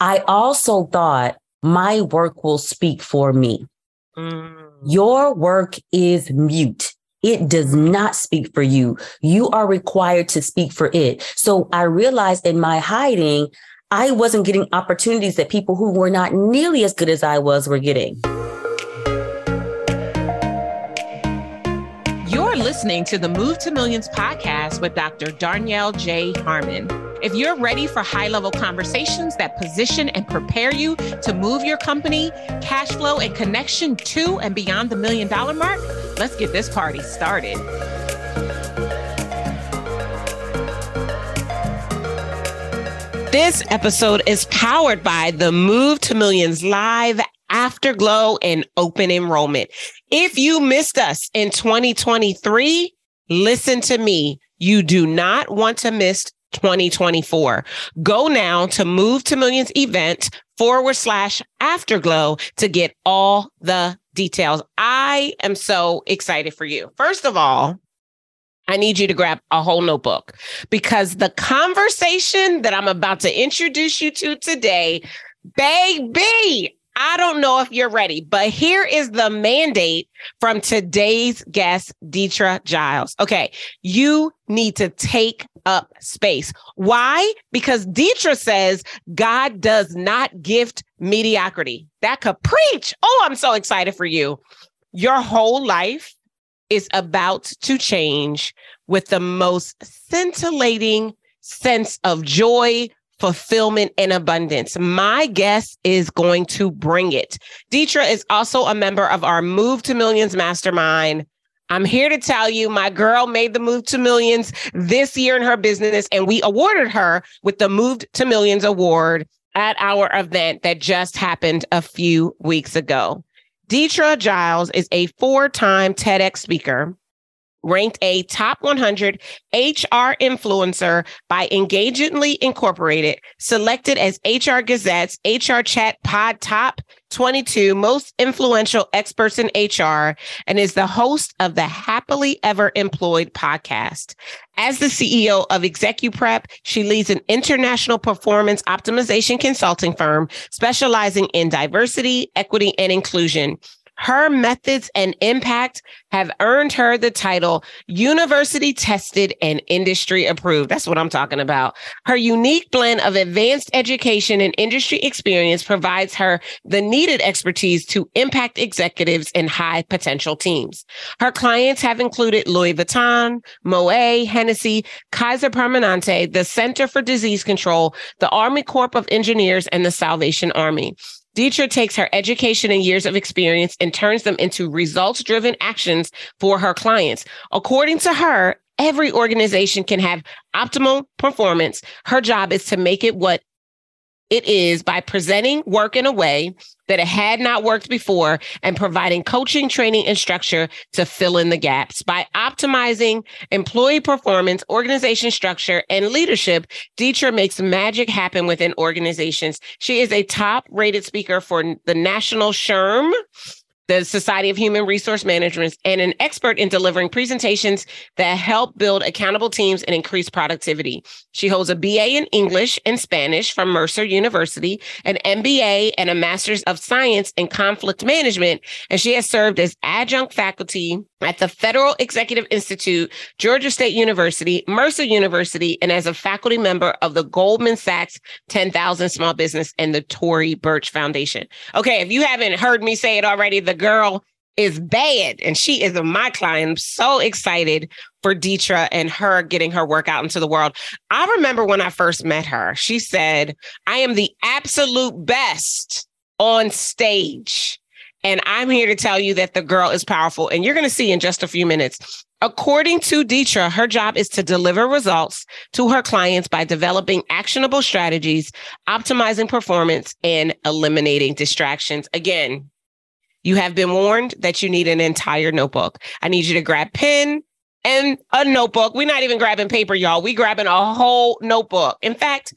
I also thought my work will speak for me. Mm. Your work is mute. It does not speak for you. You are required to speak for it. So I realized in my hiding, I wasn't getting opportunities that people who were not nearly as good as I was were getting. Listening to the Move to Millions podcast with Dr. Darnyelle J. Harmon. If you're ready for high level conversations that position and prepare you to move your company, cash flow, and connection to and beyond the million dollar mark, let's get this party started. This episode is powered by the Move to Millions Live Afterglow and Open Enrollment. If you missed us in 2023, listen to me. You do not want to miss 2024. Go now to Move to Millions event forward slash Afterglow to get all the details. I am so excited for you. First of all, I need you to grab a whole notebook because the conversation that I'm about to introduce you to today, baby, I don't know if you're ready, but here is the mandate from today's guest, Dethra Giles. Okay, you need to take up space. Why? Because Dethra says God does not gift mediocrity. That could preach. Oh, I'm so excited for you. Your whole life is about to change with the most scintillating sense of joy, fulfillment, and abundance. My guest is going to bring it. Dethra is also a member of our Move to Millions Mastermind. I'm here to tell you my girl made the move to millions this year in her business, and we awarded her with the Moved to Millions Award at our event that just happened a few weeks ago. Dethra Giles is a four time TEDx speaker, ranked a top 100 HR influencer by Engagedly Incorporated, selected as HR Gazette's HR Chat Pod Top 22 Most Influential Experts in HR, and is the host of the Happily Ever Employed podcast. As the CEO of ExecuPrep, she leads an international performance optimization consulting firm specializing in diversity, equity, and inclusion. Her methods and impact have earned her the title university tested and industry approved. That's what I'm talking about. Her unique blend of advanced education and industry experience provides her the needed expertise to impact executives and high potential teams. Her clients have included Louis Vuitton, Moet, Hennessy, Kaiser Permanente, the Center for Disease Control, the Army Corps of Engineers, and the Salvation Army. Dethra takes her education and years of experience and turns them into results driven actions for her clients. According to her, every organization can have optimal performance. Her job is to make it what it is by presenting work in a way that it had not worked before and providing coaching, training, and structure to fill in the gaps. By optimizing employee performance, organization structure, and leadership, Dethra makes magic happen within organizations. She is a top rated speaker for the National SHRM the Society of Human Resource Management, and an expert in delivering presentations that help build accountable teams and increase productivity. She holds a BA in English and Spanish from Mercer University, an MBA, and a Master's of Science in Conflict Management. And she has served as adjunct faculty at the Federal Executive Institute, Georgia State University, Mercer University, and as a faculty member of the Goldman Sachs 10,000 Small Business and the Tory Burch Foundation. Okay, if you haven't heard me say it already, the girl is bad and she is my client. I'm so excited for Dethra and her getting her work out into the world. I remember when I first met her, she said, I am the absolute best on stage. And I'm here to tell you that the girl is powerful. And you're going to see in just a few minutes. According to Dethra, her job is to deliver results to her clients by developing actionable strategies, optimizing performance, and eliminating distractions. Again, you have been warned that you need an entire notebook. I need you to grab pen and a notebook. We're not even grabbing paper, y'all. We grabbing a whole notebook. In fact,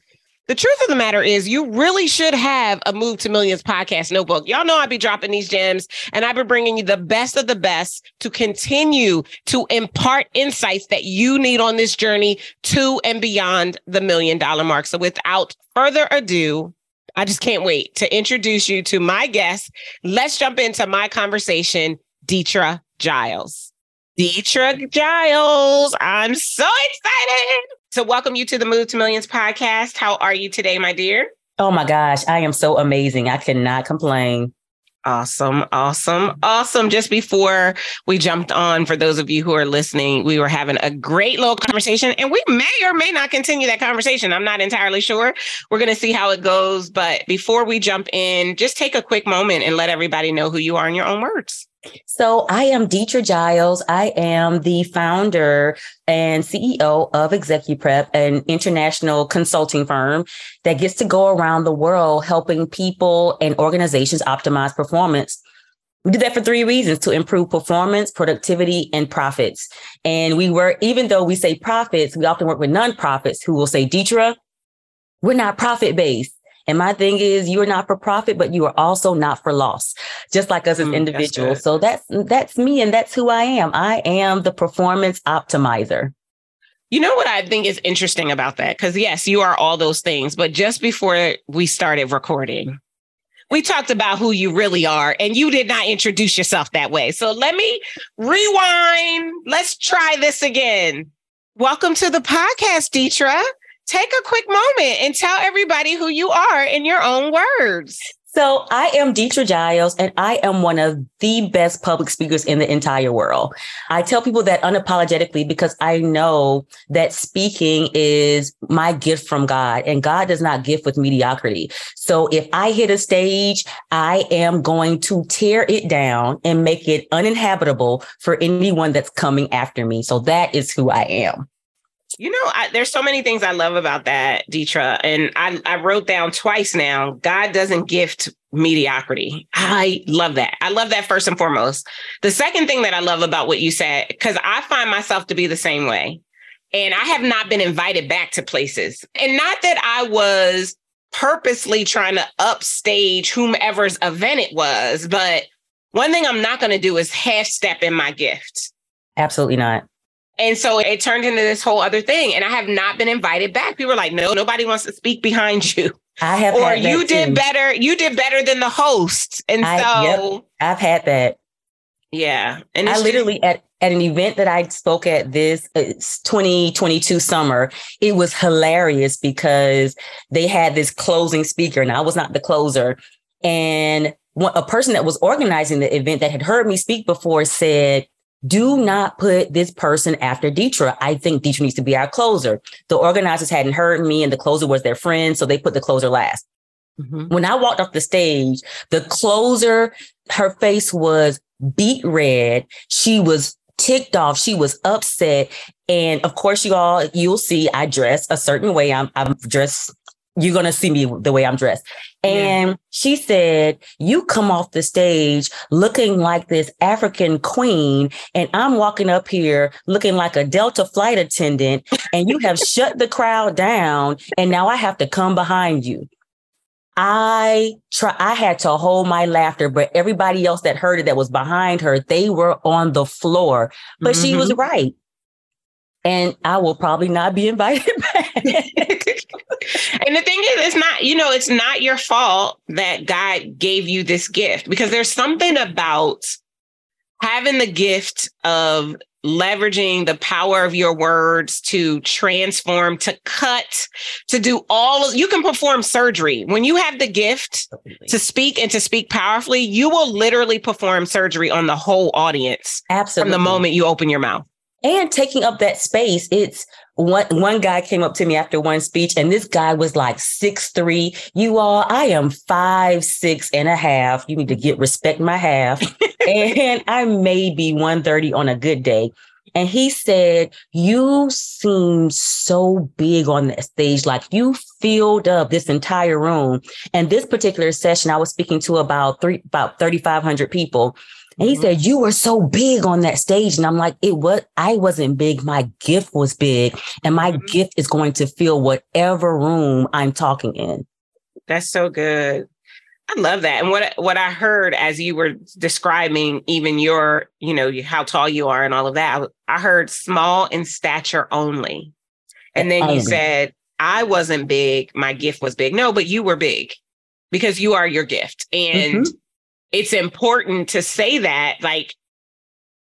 the truth of the matter is, you really should have a Move to Millions podcast notebook. Y'all know I be dropping these gems and I've been bringing you the best of the best to continue to impart insights that you need on this journey to and beyond the million dollar mark. So without further ado, I just can't wait to introduce you to my guest. Let's jump into my conversation, Dethra Giles. Dethra Giles, I'm so excited to welcome you to the Move to Millions podcast. How are you today, my dear? Oh my gosh, I am so amazing. I cannot complain. Awesome, awesome, awesome. Just before we jumped on, for those of you who are listening, we were having a great little conversation, and we may or may not continue that conversation. I'm not entirely sure. We're going to see how it goes. But before we jump in, just take a quick moment and let everybody know who you are in your own words. So I am Dethra Giles. I am the founder and CEO of ExecuPrep, an international consulting firm that gets to go around the world helping people and organizations optimize performance. We do that for three reasons to improve performance, productivity, and profits. And we were, even though we say profits, we often work with nonprofits who will say, Dethra, we're not profit based. And my thing is you are not for profit, but you are also not for loss, just like us as mm, individuals. That's so that's that's me and that's who I am. I am the performance optimizer. You know what I think is interesting about that? Because yes, you are all those things, but just before we started recording, we talked about who you really are, and you did not introduce yourself that way. So let me rewind. Let's try this again. Welcome to the podcast, Dethra take a quick moment and tell everybody who you are in your own words. So I am Dethra Giles, and I am one of the best public speakers in the entire world. I tell people that unapologetically because I know that speaking is my gift from God, and God does not gift with mediocrity. So if I hit a stage, I am going to tear it down and make it uninhabitable for anyone that's coming after me. So that is who I am. You know, I, there's so many things I love about that, Dethra. And I, I wrote down twice now God doesn't gift mediocrity. I love that. I love that first and foremost. The second thing that I love about what you said, because I find myself to be the same way. And I have not been invited back to places. And not that I was purposely trying to upstage whomever's event it was, but one thing I'm not going to do is half step in my gift. Absolutely not. And so it turned into this whole other thing. And I have not been invited back. People were like, no, nobody wants to speak behind you. I have or you did too. better, you did better than the host. And I, so yep, I've had that. Yeah. And I literally just, at, at an event that I spoke at this uh, 2022 summer, it was hilarious because they had this closing speaker and I was not the closer. And one, a person that was organizing the event that had heard me speak before said, do not put this person after Dethra. I think Dethra needs to be our closer. The organizers hadn't heard me and the closer was their friend. So they put the closer last. Mm-hmm. When I walked off the stage, the closer, her face was beet red. She was ticked off. She was upset. And of course, you all, you'll see I dress a certain way. I'm, I'm dressed you're going to see me the way I'm dressed. And yeah. she said, You come off the stage looking like this African queen, and I'm walking up here looking like a Delta flight attendant, and you have shut the crowd down, and now I have to come behind you. I try I had to hold my laughter, but everybody else that heard it that was behind her, they were on the floor. But mm-hmm. she was mm-hmm. right. And I will probably not be invited back. And the thing is, it's not, you know, it's not your fault that God gave you this gift because there's something about having the gift of leveraging the power of your words to transform, to cut, to do all of, you can perform surgery. When you have the gift to speak and to speak powerfully, you will literally perform surgery on the whole audience. Absolutely. From the moment you open your mouth. And taking up that space, it's one one guy came up to me after one speech and this guy was like six three. You all i am five six and a half. You need to get respect my half. And i may be 130 on a good day. And he said you seem so big on that stage. Like you filled up this entire room. And this particular session i was speaking to about three about 3500 people and he mm-hmm. said, You were so big on that stage. And I'm like, It was, I wasn't big. My gift was big. And my mm-hmm. gift is going to fill whatever room I'm talking in. That's so good. I love that. And what what I heard as you were describing even your, you know, how tall you are and all of that, I heard small in stature only. And then you said, I wasn't big, my gift was big. No, but you were big. because you are your gift. And mm-hmm. It's important to say that, like,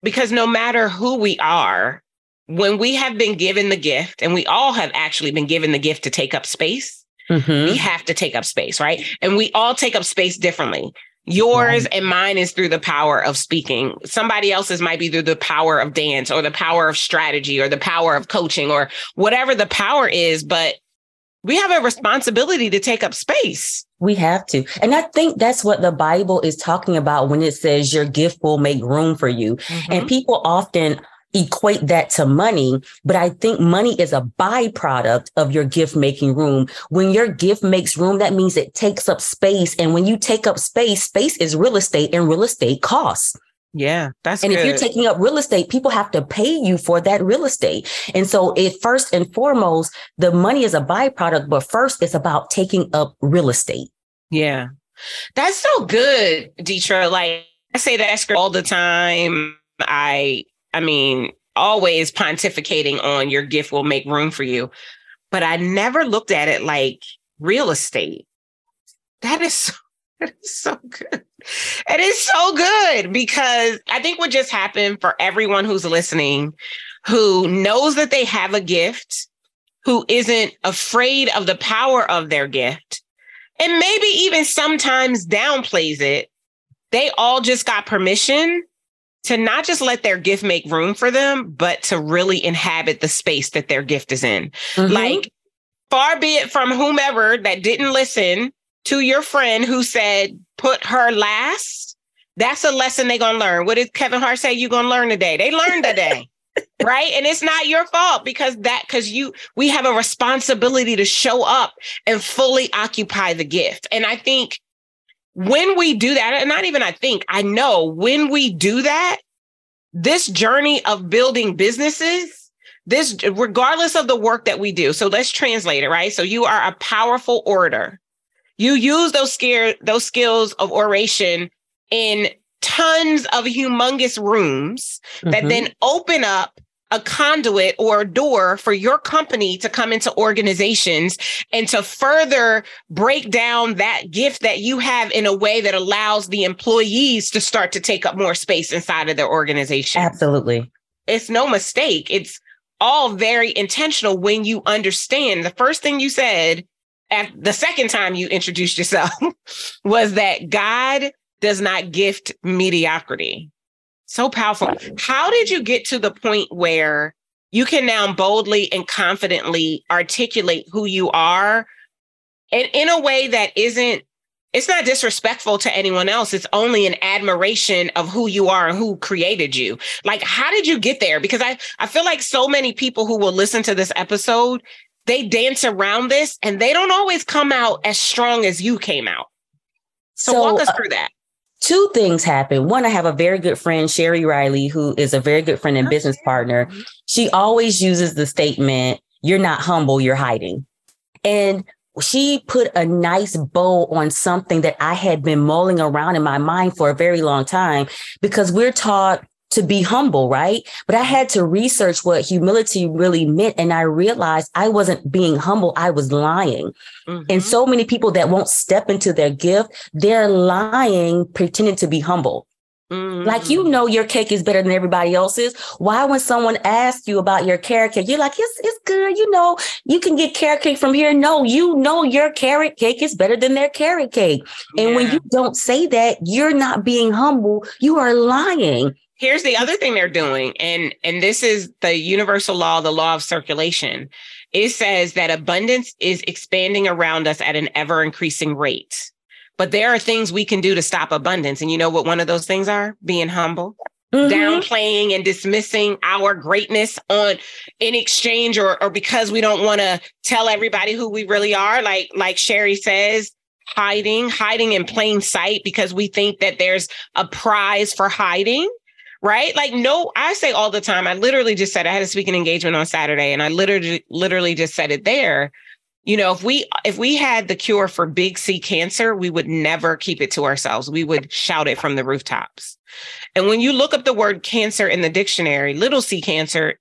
because no matter who we are, when we have been given the gift, and we all have actually been given the gift to take up space, mm-hmm. we have to take up space, right? And we all take up space differently. Yours and mine is through the power of speaking. Somebody else's might be through the power of dance or the power of strategy or the power of coaching or whatever the power is. But we have a responsibility to take up space. We have to. And I think that's what the Bible is talking about when it says your gift will make room for you. Mm-hmm. And people often equate that to money, but I think money is a byproduct of your gift making room. When your gift makes room, that means it takes up space. And when you take up space, space is real estate and real estate costs. Yeah, that's and good. if you're taking up real estate, people have to pay you for that real estate. And so it first and foremost, the money is a byproduct, but first it's about taking up real estate. Yeah. That's so good, Dethra. Like I say that all the time. I I mean, always pontificating on your gift will make room for you. But I never looked at it like real estate. That is is so good. It is so good because I think what just happened for everyone who's listening who knows that they have a gift, who isn't afraid of the power of their gift, and maybe even sometimes downplays it, they all just got permission to not just let their gift make room for them, but to really inhabit the space that their gift is in. Mm-hmm. Like, far be it from whomever that didn't listen to your friend who said, put her last. That's a lesson they're going to learn. What did Kevin Hart say you're going to learn today? They learned today. right and it's not your fault because that because you we have a responsibility to show up and fully occupy the gift and i think when we do that, and not even I think, I know when we do that, this journey of building businesses, this regardless of the work that we do. So let's translate it, right? So you are a powerful orator. You use those scare those skills of oration in tons of humongous rooms mm-hmm. that then open up a conduit or a door for your company to come into organizations and to further break down that gift that you have in a way that allows the employees to start to take up more space inside of their organization. Absolutely. It's no mistake. It's all very intentional when you understand. The first thing you said the second time you introduced yourself was that God does not gift mediocrity. So powerful. How did you get to the point where you can now boldly and confidently articulate who you are and in a way that isn't it's not disrespectful to anyone else. It's only an admiration of who you are and who created you. Like, how did you get there? Because I, I feel like so many people who will listen to this episode, they dance around this and they don't always come out as strong as you came out. So, so walk us uh, through that two things happen. One, I have a very good friend, Sherry Riley, who is a very good friend and business partner. She always uses the statement, You're not humble, you're hiding. And she put a nice bow on something that I had been mulling around in my mind for a very long time because we're taught to be humble, right? But I had to research what humility really meant. And I realized I wasn't being humble, I was lying. Mm-hmm. And so many people that won't step into their gift, they're lying, pretending to be humble. Mm-hmm. Like you know your cake is better than everybody else's. Why when someone asks you about your carrot cake, you're like, it's it's good. You know, you can get carrot cake from here. No, you know your carrot cake is better than their carrot cake. And yeah. when you don't say that, you're not being humble. You are lying here's the other thing they're doing and and this is the universal law the law of circulation. It says that abundance is expanding around us at an ever increasing rate. But there are things we can do to stop abundance. And you know what one of those things are? Being humble. Mm-hmm. downplaying and dismissing our greatness on in exchange or or because we don't want to tell everybody who we really are. Like like sherry says hiding hiding in plain sight because we think that there's a prize for hiding right? Like, no, I say all the time, I literally just said I had a speaking engagement on Saturday and I literally, literally just said it there. You know, if we if we had the cure for big C cancer, we would never keep it to ourselves. We would shout it from the rooftops. And when you look up the word cancer in the dictionary, little c cancer,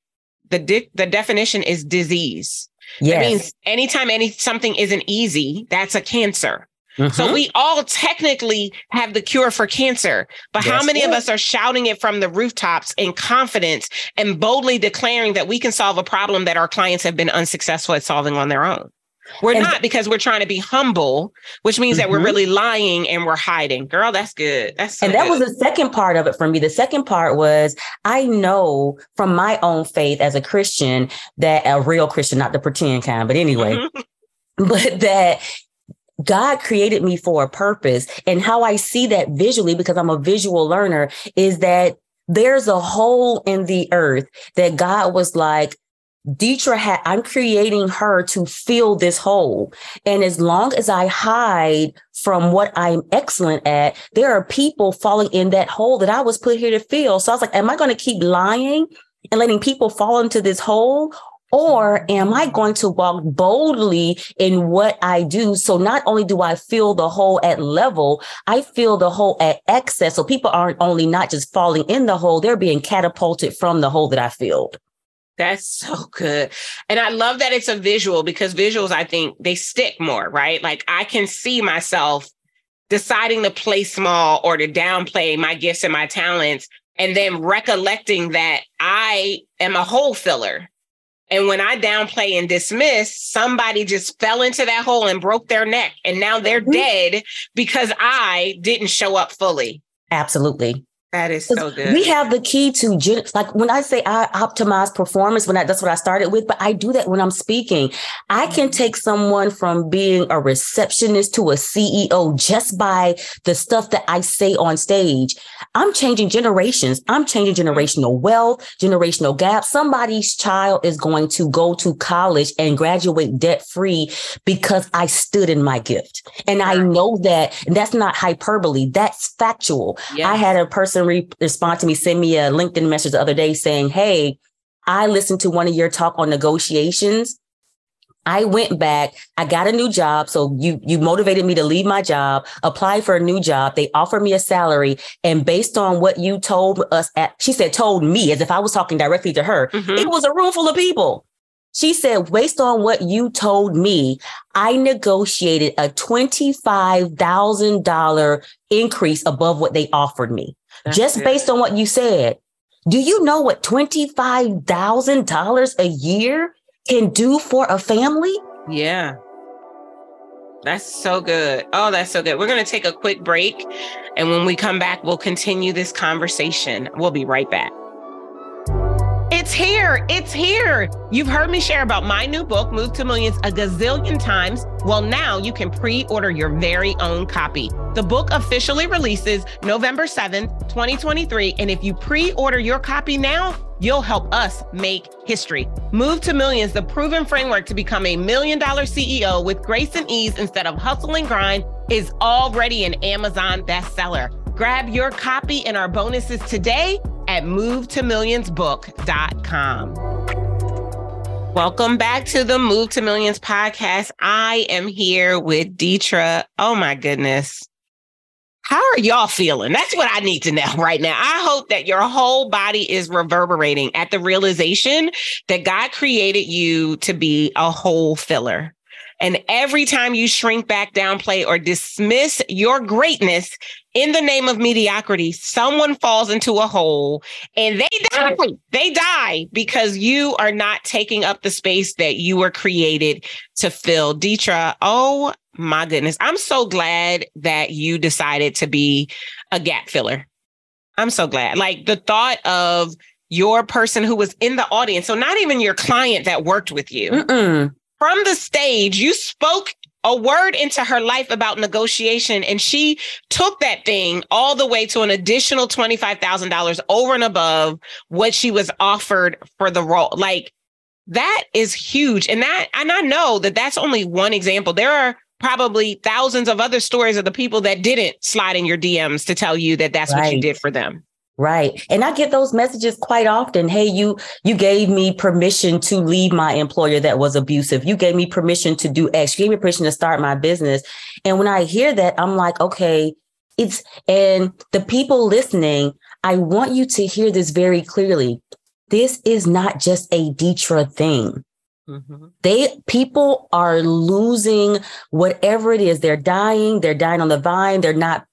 the di- the definition is disease. Yes. That means anytime any something isn't easy, that's a cancer. Mm-hmm. So we all technically have the cure for cancer. But how many of us are shouting it from the rooftops in confidence and boldly declaring that we can solve a problem that our clients have been unsuccessful at solving on their own? We're and not because we're trying to be humble, which means mm-hmm. that we're mm-hmm. really lying and we're hiding. Girl, that's good. That's so and that good. was the second part of it for me. The second part was I know from my own faith as a Christian that a real Christian, not the pretend kind, but anyway, mm-hmm. but that God created me for a purpose. And how I see that visually, because I'm a visual learner, is that there's a hole in the earth that God was like, Dethra had, I'm creating her to fill this hole. And as long as I hide from what I'm excellent at, there are people falling in that hole that I was put here to fill. So I was like, am I going to keep lying and letting people fall into this hole? Or am I going to walk boldly in what I do? So not only do I feel the hole at level, I feel the hole at excess. So people aren't only not just falling in the hole, they're being catapulted from the hole that I filled. That's so good. And I love that it's a visual because visuals, I think they stick more, right? Like I can see myself deciding to play small or to downplay my gifts and my talents, and then recollecting that I am a hole filler. And when I downplay and dismiss, somebody just fell into that hole and broke their neck. And now they're mm-hmm. dead because I didn't show up fully. Absolutely. That is so good. We have the key to like when I say I optimize performance, when I, that's what I started with, but I do that when I'm speaking. I can mm-hmm. take someone from being a receptionist to a CEO just by the stuff that I say on stage. I'm changing generations. I'm changing mm-hmm. generational wealth, generational gap. Somebody's child is going to go to college and graduate debt free because I stood in my gift. And I know that, and that's not hyperbole. That's factual. Yes. I had a person re- respond to me, send me a LinkedIn message the other day saying, Hey, I listened to one of your talk on negotiations. I went back, I got a new job. So you, you motivated me to leave my job, apply for a new job. They offered me a salary. And based on what you told us at, she said, told me as if I was talking directly to her, mm-hmm. it was a room full of people. She said, based on what you told me, I negotiated a $25,000 increase above what they offered me. That's just good. based on what you said. Do you know what $25,000 a year can do for a family? Yeah. That's so good. Oh, that's so good. We're going to take a quick break. And when we come back, we'll continue this conversation. We'll be right back. It's here. It's here. You've heard me share about my new book, Move to Millions, a gazillion times. Well, now you can pre order your very own copy. The book officially releases November 7th, 2023. And if you pre order your copy now, you'll help us make history. Move to Millions, the proven framework to become a million dollar CEO with grace and ease instead of hustle and grind, is already an Amazon bestseller. Grab your copy and our bonuses today at movetomillionsbook.com. Welcome back to the Move to Millions podcast. I am here with Dethra. Oh my goodness. How are y'all feeling? That's what I need to know right now. I hope that your whole body is reverberating at the realization that God created you to be a hole filler. And every time you shrink back, downplay, or dismiss your greatness in the name of mediocrity, someone falls into a hole and they die. They die because you are not taking up the space that you were created to fill. Dethra, oh my goodness. I'm so glad that you decided to be a gap filler. I'm so glad. Like the thought of your person who was in the audience, so not even your client that worked with you. Mm-mm from the stage, you spoke a word into her life about negotiation and she took that thing all the way to an additional $25,000 over and above what she was offered for the role. Like that is huge. And that, and I know that that's only one example. There are probably thousands of other stories of the people that didn't slide in your DMs to tell you that that's right. what you did for them. Right. And I get those messages quite often. Hey, you you gave me permission to leave my employer that was abusive. You gave me permission to do X. You gave me permission to start my business. And when I hear that, I'm like, okay, it's and the people listening, I want you to hear this very clearly. This is not just a Dethra thing. Mm-hmm. They people are losing whatever it is. They're dying. They're dying on the vine. They're not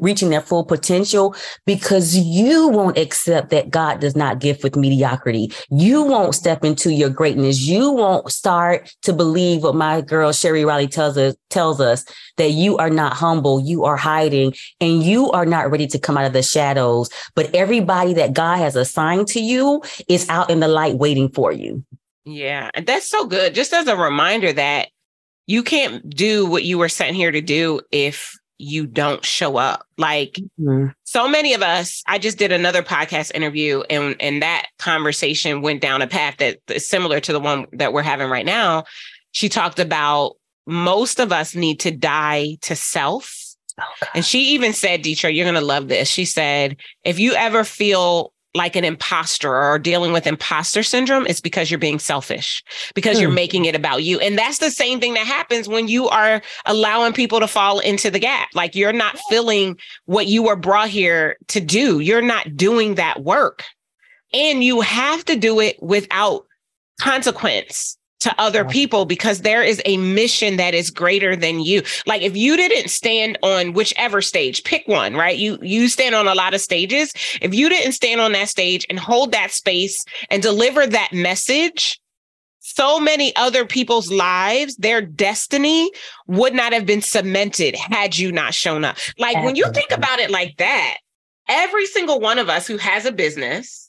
reaching their full potential because you won't accept that God does not gift with mediocrity. You won't step into your greatness. You won't start to believe what my girl Sherry Riley tells us tells us that you are not humble, you are hiding, and you are not ready to come out of the shadows. But everybody that God has assigned to you is out in the light waiting for you. Yeah, that's so good. Just as a reminder that you can't do what you were sent here to do if you don't show up. Like mm-hmm. so many of us, I just did another podcast interview and and that conversation went down a path that is similar to the one that we're having right now. She talked about most of us need to die to self. Oh, and she even said, Dethra, you're going to love this. She said, if you ever feel like an imposter or dealing with imposter syndrome, it's because you're being selfish, because you're hmm. making it about you. And that's the same thing that happens when you are allowing people to fall into the gap. Like you're not filling what you were brought here to do. You're not doing that work. And you have to do it without consequence to other people because there is a mission that is greater than you. Like if you didn't stand on whichever stage, pick one, right? You you stand on a lot of stages. If you didn't stand on that stage and hold that space and deliver that message, so many other people's lives, their destiny would not have been cemented had you not shown up. Like when you think about it like that, every single one of us who has a business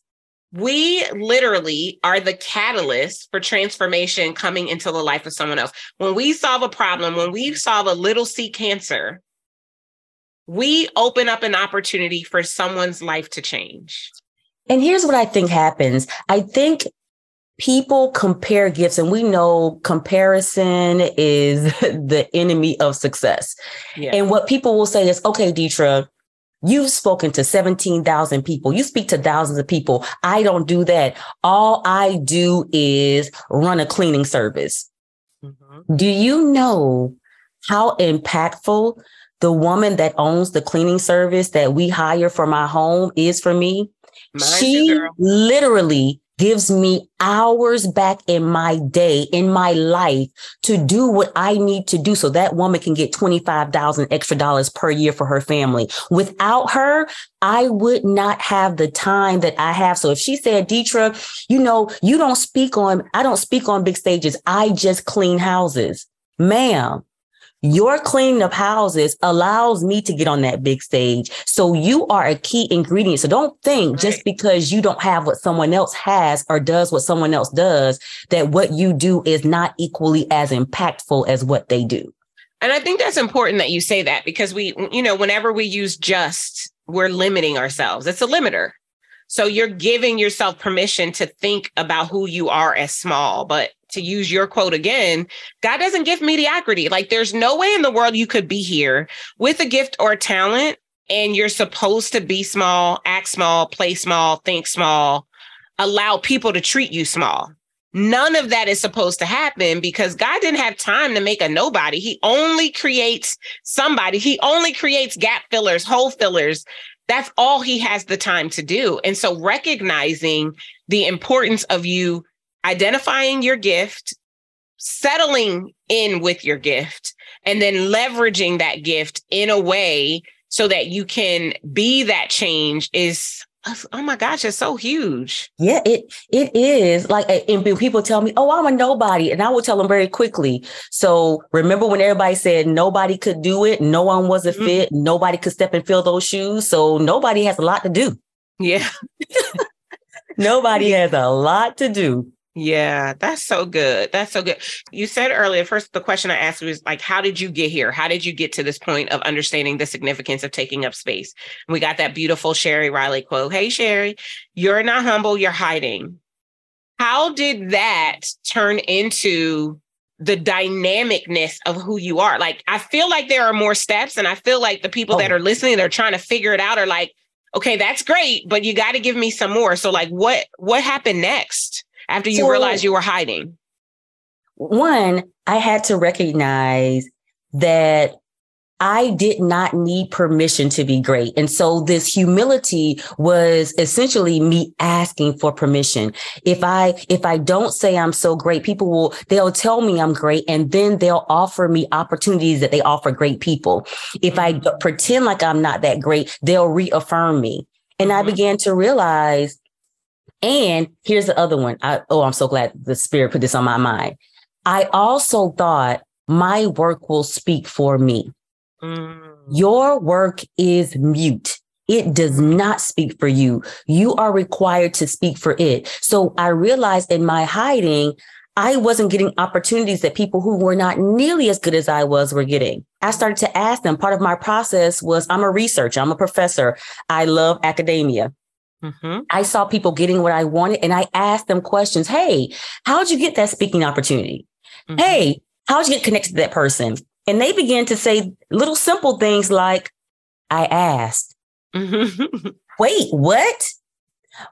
we literally are the catalyst for transformation coming into the life of someone else. When we solve a problem, when we solve a little c cancer, we open up an opportunity for someone's life to change. And here's what I think happens. I think people compare gifts and we know comparison is the enemy of success. Yeah. And what people will say is, okay, Dethra, You've spoken to 17,000 people. You speak to thousands of people. I don't do that. All I do is run a cleaning service. Mm-hmm. Do you know how impactful the woman that owns the cleaning service that we hire for my home is for me? she literally gives me hours back in my day, in my life to do what I need to do so that woman can get 25,000 extra dollars per year for her family. Without her, I would not have the time that I have. So if she said, Dethra, you know, you don't speak on, I don't speak on big stages. I just clean houses. Ma'am, your cleaning of houses allows me to get on that big stage. So you are a key ingredient. So don't think right. just because you don't have what someone else has or does what someone else does, that what you do is not equally as impactful as what they do. And I think that's important that you say that because we, you know, whenever we use just, we're limiting ourselves. It's a limiter. So you're giving yourself permission to think about who you are as small, but to use your quote again, God doesn't give mediocrity. Like there's no way in the world you could be here with a gift or talent and you're supposed to be small, act small, play small, think small, allow people to treat you small. None of that is supposed to happen because God didn't have time to make a nobody. He only creates somebody. He only creates gap fillers, hole fillers. That's all he has the time to do. And so recognizing the importance of you identifying your gift, settling in with your gift, and then leveraging that gift in a way so that you can be that change is oh my gosh it's so huge. Yeah it it is. Like and people tell me oh i'm a nobody and i will tell them very quickly. So remember when everybody said nobody could do it no one was a mm-hmm. fit nobody could step and fill those shoes so nobody has a lot to do. Yeah. Nobody has a lot to do yeah, that's so good. That's so good. You said earlier, first, the question I asked was like, how did you get here? How did you get to this point of understanding the significance of taking up space? And we got that beautiful Sherry Riley quote Hey, Sherry, you're not humble, you're hiding. How did that turn into the dynamicness of who you are? Like, I feel like there are more steps, and I feel like the people oh. that are listening, they're trying to figure it out, are like, okay, that's great, but you got to give me some more. So, like, what what happened next? After you so, realized you were hiding? One, I had to recognize that I did not need permission to be great. And so this humility was essentially me asking for permission. If I, if I don't say I'm so great, people will, they'll tell me I'm great and then they'll offer me opportunities that they offer great people. If I pretend like I'm not that great, they'll reaffirm me. And I mm-hmm. began to realize, and here's the other one. I, oh, I'm so glad the spirit put this on my mind. I also thought my work will speak for me. Mm. Your work is mute. It does not speak for you. You are required to speak for it. So I realized in my hiding, I wasn't getting opportunities that people who were not nearly as good as I was were getting. I started to ask them. Part of my process was I'm a researcher, I'm a professor. I love academia. Mm-hmm. I saw people getting what I wanted and I asked them questions. Hey, how'd you get that speaking opportunity? Mm-hmm. Hey, how'd you get connected to that person? And they began to say little simple things like, I asked. Mm-hmm. Wait, what?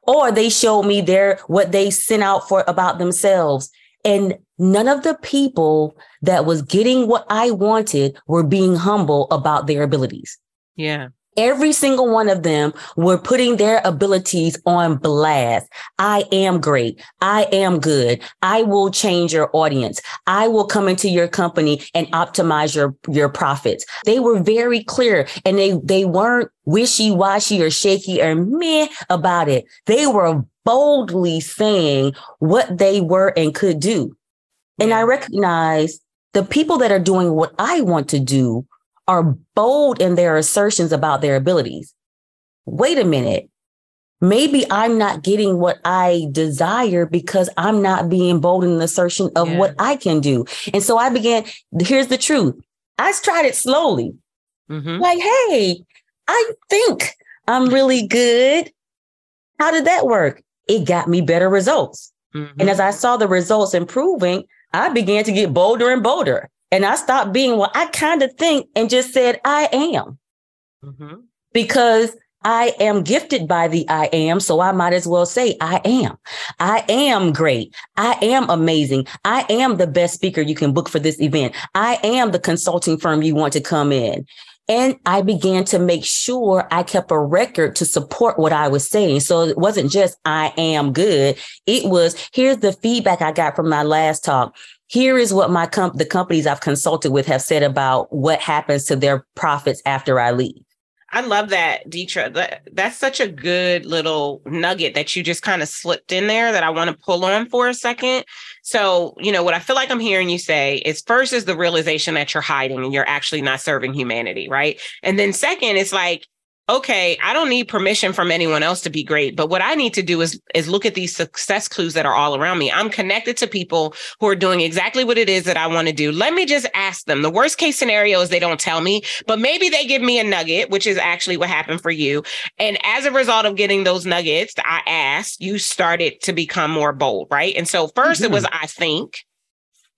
Or they showed me their what they sent out for about themselves. And none of the people that was getting what I wanted were being humble about their abilities. Yeah. Every single one of them were putting their abilities on blast. I am great. I am good. I will change your audience. I will come into your company and optimize your, your profits. They were very clear and they, they weren't wishy washy or shaky or meh about it. They were boldly saying what they were and could do. And I recognize the people that are doing what I want to do are bold in their assertions about their abilities. Wait a minute. Maybe I'm not getting what I desire because I'm not being bold in the assertion of yeah. what I can do. And so I began, here's the truth. I tried it slowly. Mm-hmm. Like, hey, I think I'm really good. How did that work? It got me better results. Mm-hmm. And as I saw the results improving, I began to get bolder and bolder. And I stopped being what I kind of think and just said, I am. Mm-hmm. Because I am gifted by the I am. So I might as well say, I am. I am great. I am amazing. I am the best speaker you can book for this event. I am the consulting firm you want to come in. And I began to make sure I kept a record to support what I was saying. So it wasn't just I am good. It was here's the feedback I got from my last talk here is what my comp- the companies I've consulted with have said about what happens to their profits after I leave. I love that, Dethra. That, that's such a good little nugget that you just kind of slipped in there that I want to pull on for a second. So, you know, what I feel like I'm hearing you say is first is the realization that you're hiding and you're actually not serving humanity, right? And then second, it's like okay, I don't need permission from anyone else to be great, but what I need to do is is look at these success clues that are all around me. I'm connected to people who are doing exactly what it is that I want to do. Let me just ask them. The worst case scenario is they don't tell me, but maybe they give me a nugget, which is actually what happened for you. And as a result of getting those nuggets, I asked, you started to become more bold, right? And so 1st mm-hmm. it was mm-hmm. I think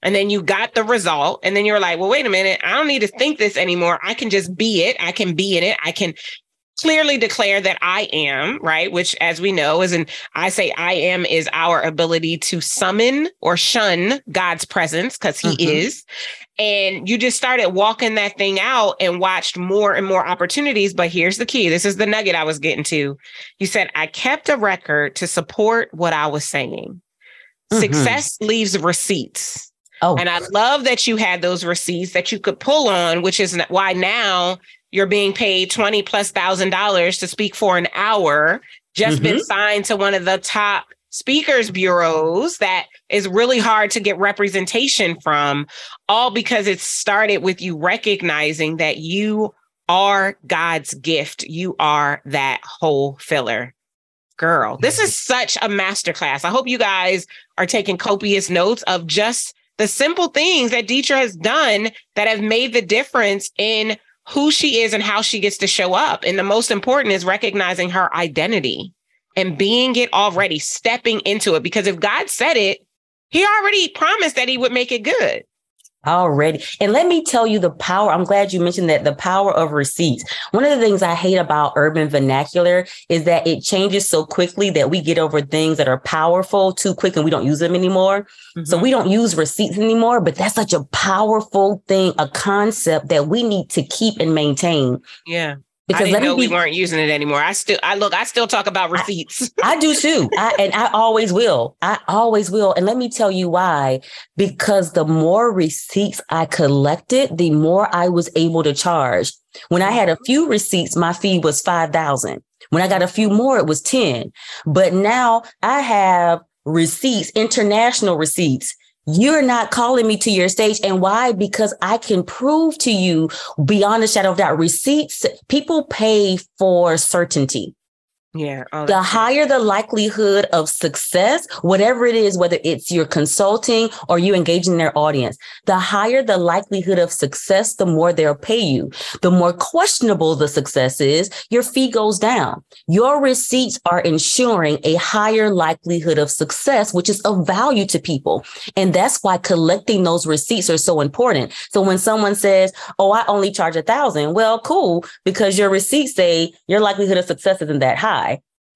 and then you got the result and then you're like well wait a minute i don't need to think this anymore i can just be it i can be in it i can clearly declare that I am, right? Which, as we know, is an I say I am is our ability to summon or shun God's presence because He mm-hmm. is. And you just started walking that thing out and watched more and more opportunities. But here's the key this is the nugget I was getting to. You said, I kept a record to support what I was saying. Mm-hmm. Success leaves receipts. Oh. And I love that you had those receipts that you could pull on, which is why now you're being paid 20 plus thousand dollars to speak for an hour, just mm-hmm. been signed to one of the top speakers bureaus that is really hard to get representation from, all because it started with you recognizing that you are God's gift. You are that hole filler. Girl, this is such a masterclass. I hope you guys are taking copious notes of just the simple things that Dethra has done that have made the difference in who she is and how she gets to show up. And the most important is recognizing her identity and being it already, stepping into it. Because if God said it, he already promised that he would make it good. Already. And let me tell you the power. I'm glad you mentioned that the power of receipts. One of the things I hate about urban vernacular is that it changes so quickly that we get over things that are powerful too quick and we don't use them anymore. Mm-hmm. So we don't use receipts anymore, but that's such a powerful thing, a concept that we need to keep and maintain. Yeah. Because I didn't know be, we weren't using it anymore. I still, I look, I still talk about receipts. I, I do too. I, and I always will. I always will. And let me tell you why. Because the more receipts I collected, the more I was able to charge. When I had a few receipts, my fee was 5,000. When I got a few more, it was 10. But now I have receipts, international receipts you're not calling me to your stage. And why? Because I can prove to you beyond a shadow of doubt receipts, people pay for certainty. Yeah. The higher the likelihood of success, whatever it is, whether it's your consulting or you engaging their audience, the higher the likelihood of success, the more they'll pay you. The more questionable the success is, your fee goes down. Your receipts are ensuring a higher likelihood of success, which is of value to people. And that's why collecting those receipts are so important. So when someone says, Oh, I only charge a thousand, well, cool, because your receipts say your likelihood of success isn't that high.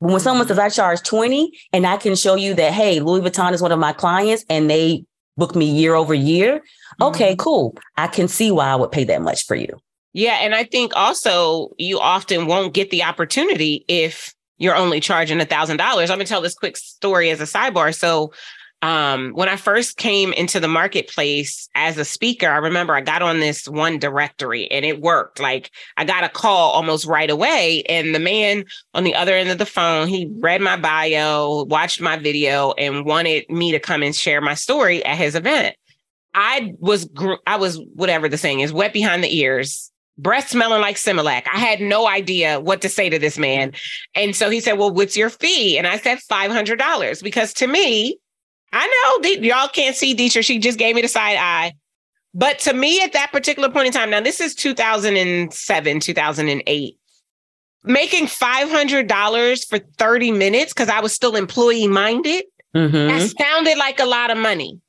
But when someone says I charge 20 and I can show you that, hey, Louis Vuitton is one of my clients and they book me year over year, okay, mm-hmm. cool. I can see why I would pay that much for you. Yeah. And I think also you often won't get the opportunity if you're only charging a thousand dollars. I'm gonna tell this quick story as a sidebar. So um, when I first came into the marketplace as a speaker, I remember I got on this one directory and it worked. Like I got a call almost right away. And the man on the other end of the phone, he read my bio, watched my video, and wanted me to come and share my story at his event. I was, I was whatever the saying is, wet behind the ears, breath smelling like Similac. I had no idea what to say to this man. And so he said, Well, what's your fee? And I said, $500. Because to me, I know y'all can't see Dethra. She just gave me the side eye. But to me, at that particular point in time, now this is 2007, 2008, making $500 for 30 minutes because I was still employee minded, mm-hmm. that sounded like a lot of money.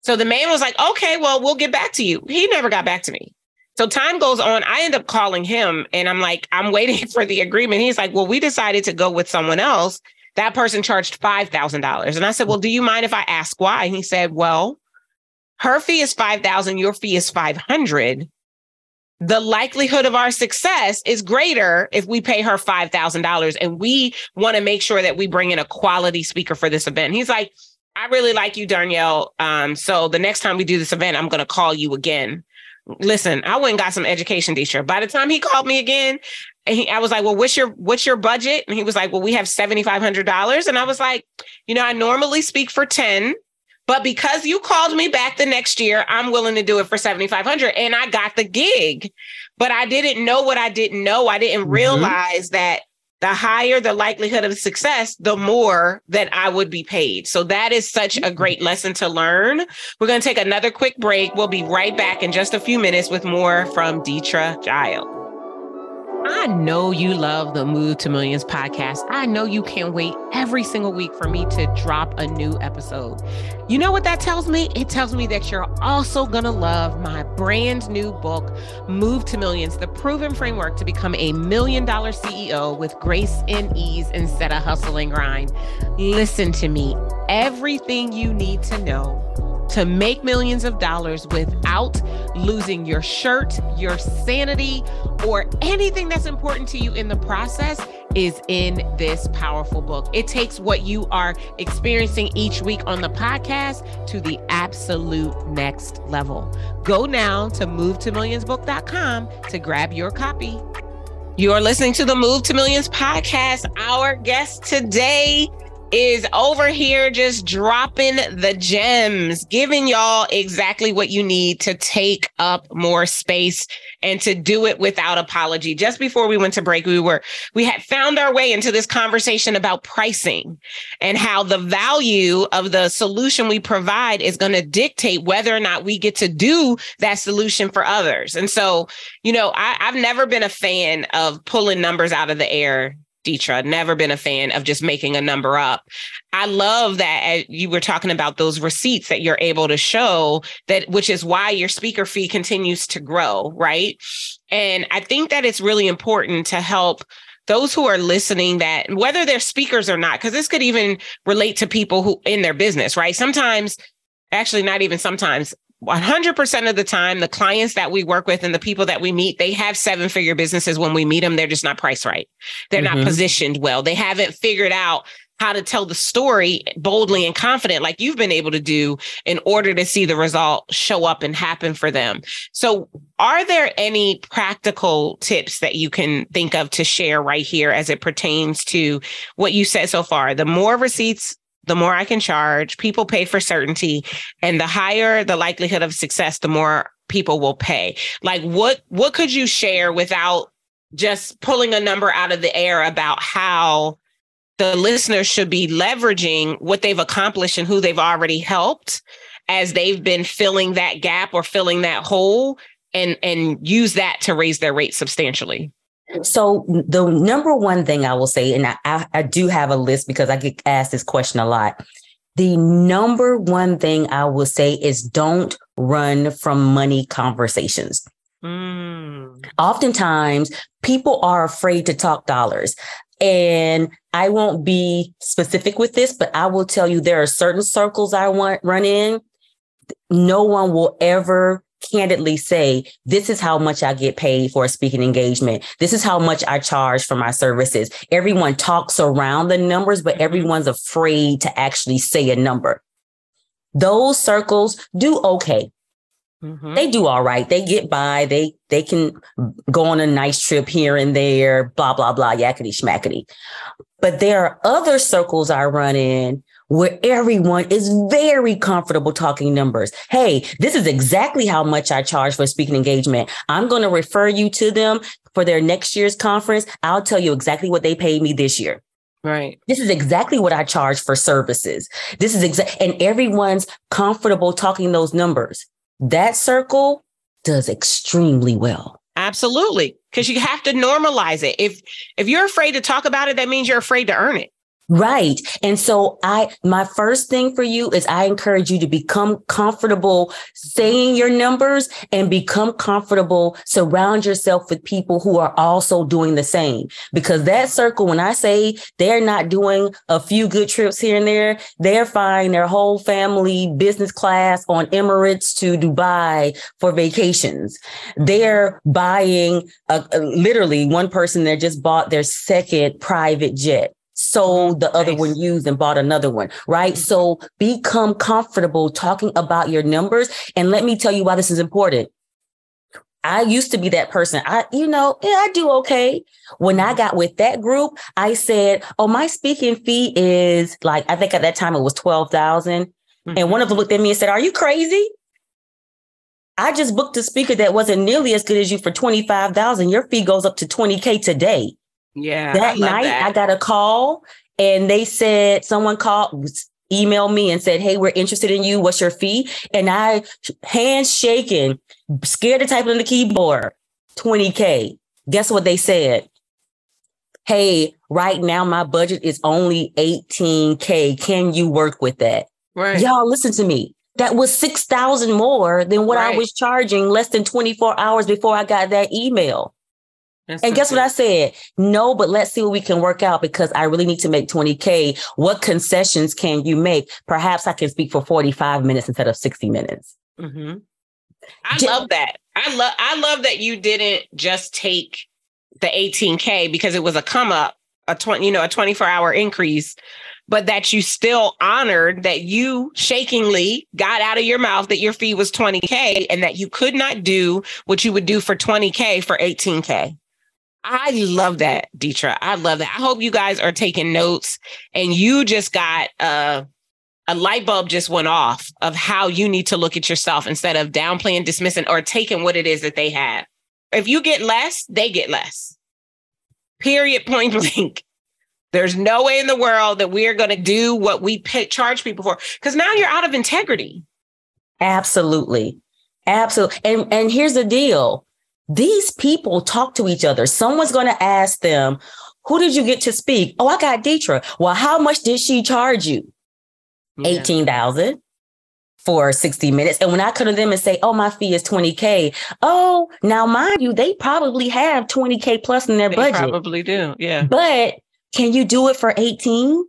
So the man was like, okay, well, we'll get back to you. He never got back to me. So time goes on. I end up calling him and I'm like, I'm waiting for the agreement. He's like, well, we decided to go with someone else that person charged $5,000. And I said, well, do you mind if I ask why? And he said, well, her fee is 5,000, your fee is 500. The likelihood of our success is greater if we pay her $5,000 and we want to make sure that we bring in a quality speaker for this event. He's like, I really like you, Darnell. Um, so the next time we do this event, I'm going to call you again. Listen, I went and got some education teacher. By the time he called me again, he, I was like, well, what's your what's your budget? And he was like, well, we have seventy five hundred dollars. And I was like, you know, I normally speak for ten, but because you called me back the next year, I'm willing to do it for seventy five hundred. And I got the gig, but I didn't know what I didn't know. I didn't mm-hmm. realize that the higher the likelihood of success, the more that I would be paid. So that is such a great lesson to learn. We're going to take another quick break. We'll be right back in just a few minutes with more from Dethra Giles. I know you love the Move to Millions podcast. I know you can't wait every single week for me to drop a new episode. You know what that tells me? It tells me that you're also going to love my brand new book, Move to Millions, the proven framework to become a million dollar CEO with grace and ease instead of hustle and grind. Listen to me. Everything you need to know to make millions of dollars without losing your shirt, your sanity, or anything that's important to you in the process is in this powerful book. It takes what you are experiencing each week on the podcast to the absolute next level. Go now to movetomillionsbook.com to grab your copy. You're listening to the Move to Millions podcast. Our guest today is over here just dropping the gems, giving y'all exactly what you need to take up more space and to do it without apology. Just before we went to break, we were, we had found our way into this conversation about pricing and how the value of the solution we provide is going to dictate whether or not we get to do that solution for others. And so, you know, I, I've never been a fan of pulling numbers out of the air Dethra. Never been a fan of just making a number up. I love that eh, you were talking about those receipts that you're able to show that, which is why your speaker fee continues to grow, right? And I think that it's really important to help those who are listening that whether they're speakers or not, because this could even relate to people who in their business, right? Sometimes, actually, not even sometimes, 100% of the time, the clients that we work with and the people that we meet, they have seven figure businesses when we meet them. They're just not priced right. They're mm-hmm. not positioned well. They haven't figured out how to tell the story boldly and confident like you've been able to do in order to see the result show up and happen for them. So, are there any practical tips that you can think of to share right here as it pertains to what you said so far? The more receipts the more I can charge. People pay for certainty, and the higher the likelihood of success, the more people will pay. Like what what could you share without just pulling a number out of the air about how the listeners should be leveraging what they've accomplished and who they've already helped as they've been filling that gap or filling that hole and and use that to raise their rate substantially so the number one thing i will say and I, I, I do have a list because i get asked this question a lot the number one thing i will say is don't run from money conversations Mm. Oftentimes, people are afraid to talk dollars. And I won't be specific with this, but I will tell you there are certain circles I want run in. No one will ever candidly say, this is how much I get paid for a speaking engagement. This is how much I charge for my services. Everyone talks around the numbers, but mm-hmm. everyone's afraid to actually say a number. Those circles do okay. Mm-hmm. They do all right. They get by. They they can go on a nice trip here and there, blah, blah, blah, yakety schmackety. But there are other circles I run in where everyone is very comfortable talking numbers. Hey, this is exactly how much I charge for speaking engagement. I'm going to refer you to them for their next year's conference. I'll tell you exactly what they paid me this year. Right. This is exactly what I charge for services. This is exact, and everyone's comfortable talking those numbers. That circle does extremely well. Absolutely. Because you have to normalize it. If if you're afraid to talk about it, that means you're afraid to earn it. Right. And so I, my first thing for you is I encourage you to become comfortable saying your numbers and become comfortable. Surround yourself with people who are also doing the same because that circle, when I say they're not doing a few good trips here and there, they're flying their whole family business class on Emirates to Dubai for vacations. They're buying a, a, literally one person there just bought their second private jet sold the other nice. one used and bought another one, right? Mm-hmm. So become comfortable talking about your numbers. And let me tell you why this is important. I used to be that person. I, you know, yeah, I do okay. When I mm-hmm. got with that group, I said, "Oh, my speaking fee is like I think at that time it was twelve thousand. Mm-hmm. And one of them looked at me and said, "Are you crazy? I just booked a speaker that wasn't nearly as good as you for twenty five thousand. Your fee goes up to twenty k today." Yeah. That night that. I got a call and they said someone called emailed me and said, Hey, we're interested in you. What's your fee? And I hands shaking, scared to type on the keyboard, 20K. Guess what they said? Hey, right now my budget is only 18K. Can you work with that? Right. Y'all listen to me. That was 6,000 more than what right. I was charging less than 24 hours before I got that email. That's and guess what I said? No, but let's see what we can work out because I really need to make 20K. What concessions can you make? Perhaps I can speak for 45 minutes instead of 60 minutes. Mm-hmm. I love that. I love I love that you didn't just take the 18K because it was a come up, a 20, you know, a 24 hour increase, but that you still honored that you shakingly got out of your mouth that your fee was 20K and that you could not do what you would do for 20K for 18K. I love that, Dethra. I love that. I hope you guys are taking notes and you just got uh, a light bulb just went off of how you need to look at yourself instead of downplaying, dismissing, or taking what it is that they have. If you get less, they get less. Period. Point blank. There's no way in the world that we are going to do what we pay, charge people for because now you're out of integrity. Absolutely. Absolutely. And and here's the deal these people talk to each other. Someone's going to ask them, Who did you get to speak? Oh, I got Dethra. Well, how much did she charge you? Yeah. 18,000 for 60 minutes. And when I come to them and say, oh, my fee is 20K, oh, now mind you, they probably have 20K plus in their they budget. Probably do. Yeah. But can you do it for 18?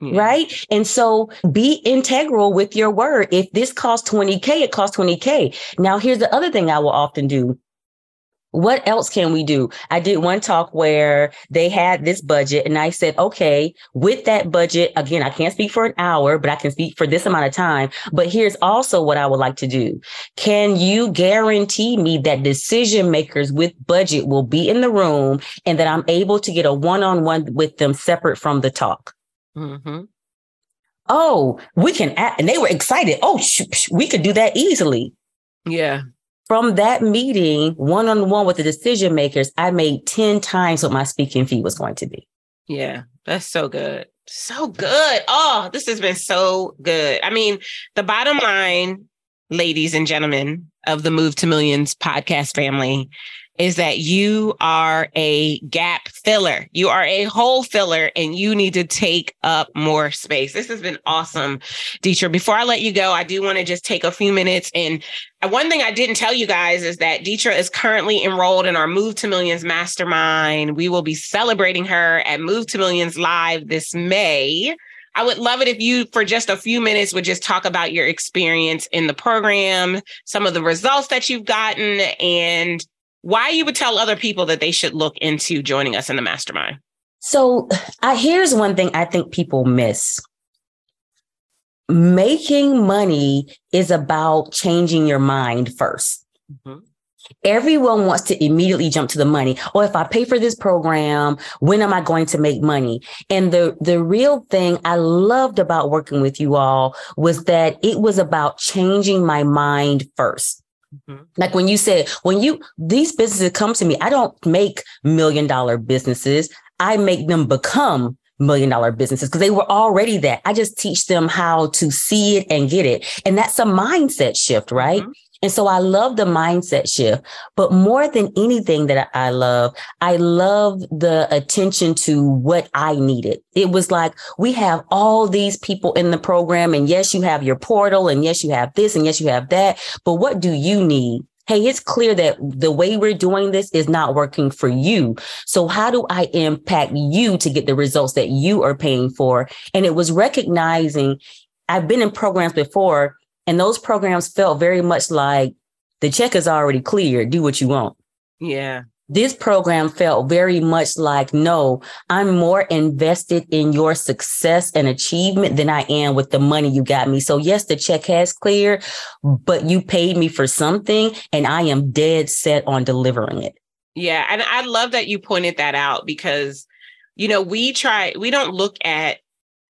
Yeah. Right. And so be integral with your word. If this costs 20K, it costs 20K. Now, here's the other thing I will often do what else can we do? I did one talk where they had this budget and I said, okay, with that budget, again, I can't speak for an hour, but I can speak for this amount of time. But here's also what I would like to do. Can you guarantee me that decision makers with budget will be in the room and that I'm able to get a one on one with them separate from the talk? Mm-hmm. Oh, we can, act, and they were excited. Oh, sh- sh- we could do that easily. Yeah from that meeting, one on one with the decision makers, I made 10 times what my speaking fee was going to be. Yeah, that's so good. So good. Oh, this has been so good. I mean, the bottom line, ladies and gentlemen of the Move to Millions podcast family, is that you are a gap filler. You are a hole filler and you need to take up more space. This has been awesome, Dethra. Before I let you go, I do want to just take a few minutes. And uh, one thing I didn't tell you guys is that Dethra is currently enrolled in our Move to Millions Mastermind. We will be celebrating her at Move to Millions Live this May. I would love it if you, for just a few minutes, would just talk about your experience in the program, some of the results that you've gotten, and why you would tell other people that they should look into joining us in the mastermind. So, I, here's one thing I think people miss. Making money is about changing your mind 1st mm-hmm. Everyone wants to immediately jump to the money. Or oh, if I pay for this program, when am I going to make money? And the, the real thing I loved about working with you all was that it was about changing my mind first. Mm-hmm. Like when you said, when you, these businesses come to me, I don't make million dollar businesses. I make them become million dollar businesses because they were already that. I just teach them how to see it and get it. And that's a mindset shift, right? Mm-hmm. And so I love the mindset shift, but more than anything that I love, I love the attention to what I needed. It was like, we have all these people in the program. And yes, you have your portal and yes, you have this and yes, you have that. But what do you need? Hey, it's clear that the way we're doing this is not working for you. So how do I impact you to get the results that you are paying for? And it was recognizing I've been in programs before and those programs felt very much like the check is already clear. Do what you want. Yeah. This program felt very much like, no, I'm more invested in your success and achievement than I am with the money you got me. So, yes, the check has cleared, but you paid me for something and I am dead set on delivering it. Yeah. And I love that you pointed that out because, you know, we try, we don't look at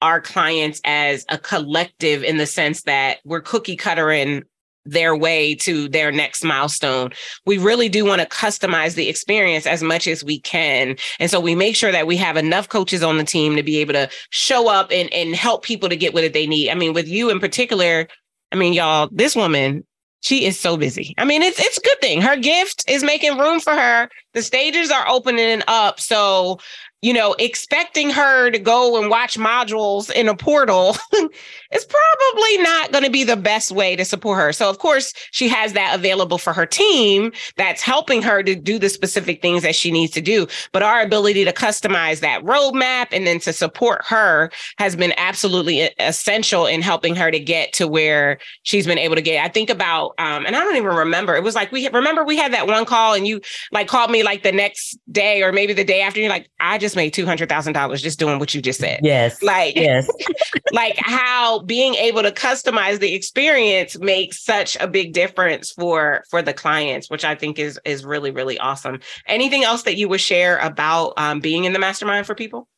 our clients as a collective in the sense that we're cookie cuttering their way to their next milestone. We really do want to customize the experience as much as we can. And so we make sure that we have enough coaches on the team to be able to show up and, and help people to get what they need. I mean, with you in particular, I mean, y'all, this woman, she is so busy. I mean, it's it's a good thing. Her gift is making room for her. The stages are opening up. So you know, expecting her to go and watch modules in a portal is probably not going to be the best way to support her. So, of course, she has that available for her team that's helping her to do the specific things that she needs to do. But our ability to customize that roadmap and then to support her has been absolutely essential in helping her to get to where she's been able to get. I think about, um, and I don't even remember. It was like we remember we had that one call and you like called me like the next day or maybe the day after. You're like, I just just made two hundred thousand dollars just doing what you just said. Yes, like yes, like how being able to customize the experience makes such a big difference for for the clients, which I think is is really really awesome. Anything else that you would share about um, being in the mastermind for people?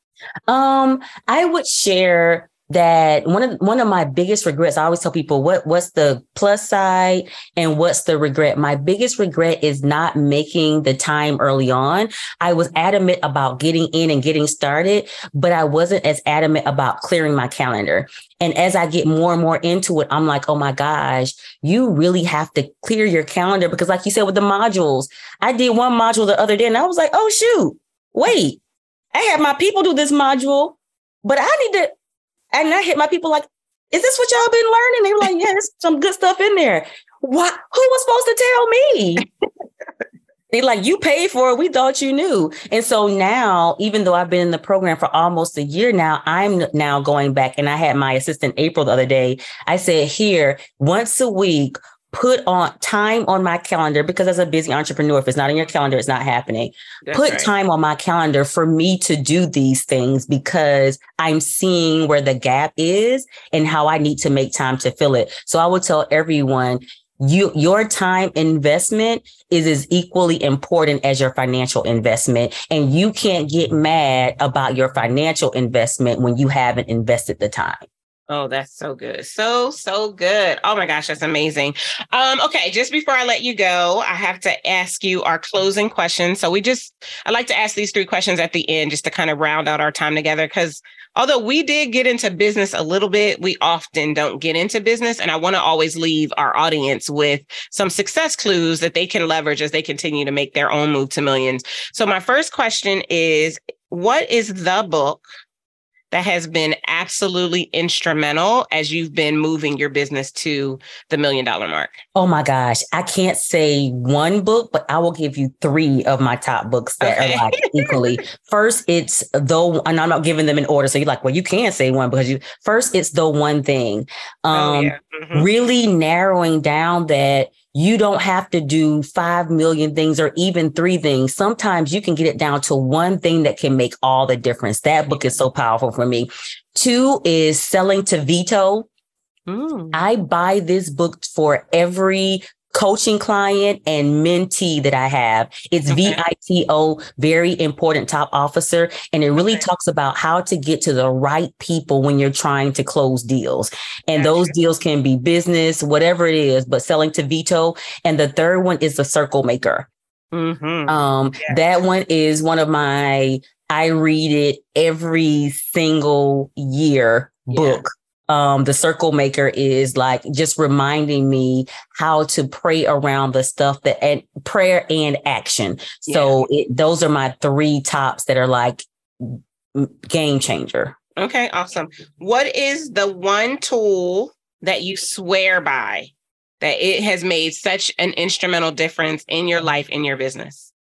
Um, I would share that one of one of my biggest regrets i always tell people what what's the plus side and what's the regret? My biggest regret is not making the time early on. I was adamant about getting in and getting started but i wasn't as adamant about clearing my calendar. And as i get more and more into it i'm like oh my gosh you really have to clear your calendar. Because like you said with the modules i did one module the other day and i was like oh shoot wait I had my people do this module, but I need to, and I hit my people like, is this what y'all been learning? They were like, yeah, there's some good stuff in there. What? Who was supposed to tell me? they like, you paid for it. We thought you knew. And so now, even though I've been in the program for almost a year now, I'm now going back and I had my assistant April the other day. I said, here, once a week, put on time on my calendar because as a busy entrepreneur, if it's not in your calendar, it's not happening. That's put right. time on my calendar for me to do these things because I'm seeing where the gap is and how I need to make time to fill it. So I would tell everyone you your time investment is as equally important as your financial investment and you can't get mad about your financial investment when you haven't invested the time Oh, that's so good. So, so good. Oh my gosh, that's amazing. Um, okay, just before I let you go, I have to ask you our closing question. So we just I like to ask these three questions at the end just to kind of round out our time together because although we did get into business a little bit, we often don't get into business. And I want to always leave our audience with some success clues that they can leverage as they continue to make their own move to millions. So my first question is what is the book that has been absolutely instrumental as you've been moving your business to the million dollar mark? Oh my gosh. I can't say one book, but I will give you three of my top books that okay. are like equally. First, it's though, and I'm not giving them in order. So you're like, well, you can't say one because you first, it's the one thing. Oh, um, oh, yeah. mm-hmm. really narrowing down that you don't have to do 5 million things or even three things. Sometimes you can get it down to one thing that can make all the difference. That book is so powerful for me. Two is Selling to VITO. Mm. I buy this book for every coaching client and mentee that I have. It's okay. VITO, very important top officer. And it really okay. talks about how to get to the right people when you're trying to close deals. And gotcha. those deals can be business, whatever it is, but selling to VITO. And the third one is the circle maker. Mm-hmm. Um, yes. that one is one of my, I read it every single year book um, the circle maker is like just reminding me how to pray around the stuff that and prayer and action. Yeah. So it, those are my three tops that are like game changer. Okay, awesome. What is the one tool that you swear by that it has made such an instrumental difference in your life, in your business?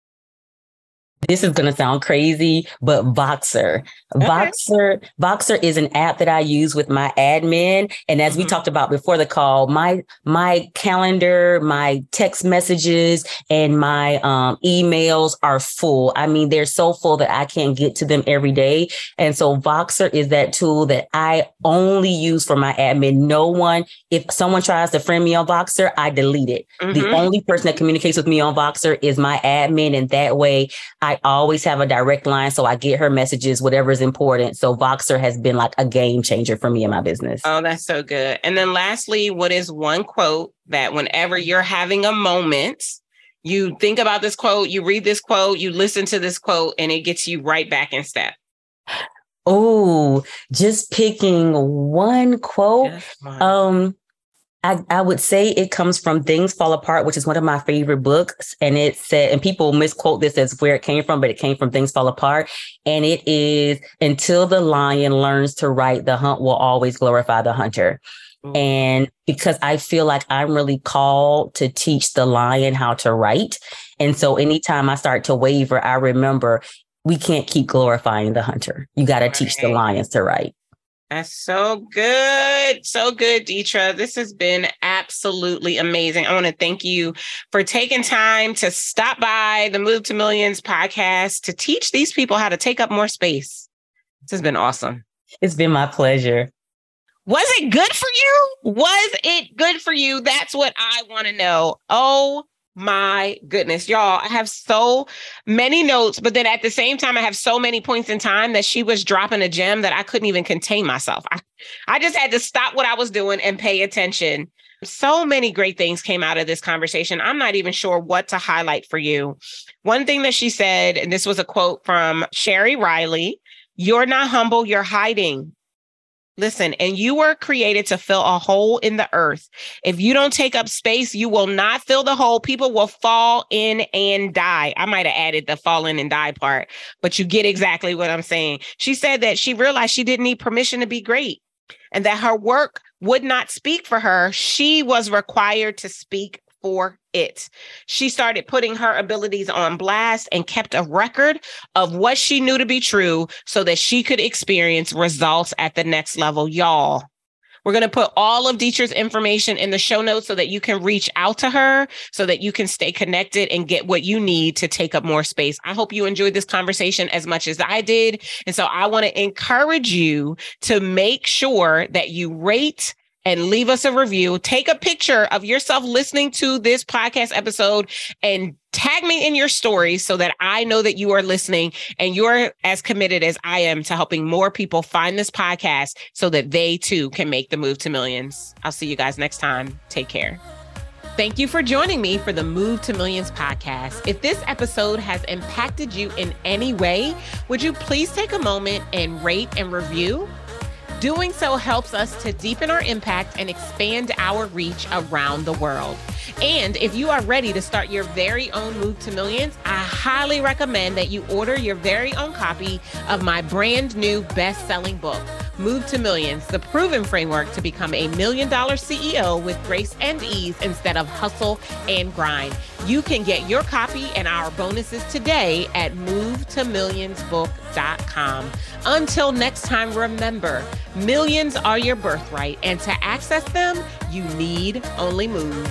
This is going to sound crazy, but Voxer. Okay. Voxer, Voxer is an app that I use with my admin. And as mm-hmm. we talked about before the call, my, my calendar, my text messages and my um, emails are full. I mean, they're so full that I can't get to them every day. And so Voxer is that tool that I only use for my admin. No one, if someone tries to friend me on Voxer, I delete it. Mm-hmm. The only person that communicates with me on Voxer is my admin. And that way I I always have a direct line. So I get her messages, whatever is important. So Voxer has been like a game changer for me in my business. Oh, that's so good. And then lastly, what is one quote that whenever you're having a moment, you think about this quote, you read this quote, you listen to this quote, and it gets you right back in step? Oh, just picking one quote. Um, I, I would say it comes from Things Fall Apart, which is one of my favorite books. And it said, and people misquote this as where it came from, but it came from Things Fall Apart. And it is until the lion learns to write, the hunt will always glorify the hunter. Mm-hmm. And because I feel like I'm really called to teach the lion how to write. And so anytime I start to waver, I remember we can't keep glorifying the hunter. You got to right. teach the lions to write. That's so good. So good, Dethra. This has been absolutely amazing. I want to thank you for taking time to stop by the Move to Millions podcast to teach these people how to take up more space. This has been awesome. It's been my pleasure. Was it good for you? Was it good for you? That's what I want to know. Oh my goodness, y'all, I have so many notes, but then at the same time, I have so many points in time that she was dropping a gem that I couldn't even contain myself. I, I just had to stop what I was doing and pay attention. So many great things came out of this conversation. I'm not even sure what to highlight for you. One thing that she said, and this was a quote from Sherry Riley You're not humble, you're hiding. Listen, and you were created to fill a hole in the earth. If you don't take up space, you will not fill the hole. People will fall in and die. I might have added the fall in and die part, but you get exactly what I'm saying. She said that she realized she didn't need permission to be great and that her work would not speak for her. She was required to speak for it. She started putting her abilities on blast and kept a record of what she knew to be true so that she could experience results at the next level. Y'all, we're going to put all of Dethra's information in the show notes so that you can reach out to her, so that you can stay connected and get what you need to take up more space. I hope you enjoyed this conversation as much as I did. And so I want to encourage you to make sure that you rate and leave us a review. Take a picture of yourself listening to this podcast episode and tag me in your stories so that I know that you are listening and you're as committed as I am to helping more people find this podcast so that they too can make the move to millions. I'll see you guys next time. Take care. Thank you for joining me for the Move to Millions podcast. If this episode has impacted you in any way, would you please take a moment and rate and review? Doing so helps us to deepen our impact and expand our reach around the world. And if you are ready to start your very own move to millions, I highly recommend that you order your very own copy of my brand new best selling book. Move to Millions, the proven framework to become a million dollar CEO with grace and ease instead of hustle and grind. You can get your copy and our bonuses today at movetomillionsbook.com. Until next time, remember millions are your birthright, and to access them, you need only move.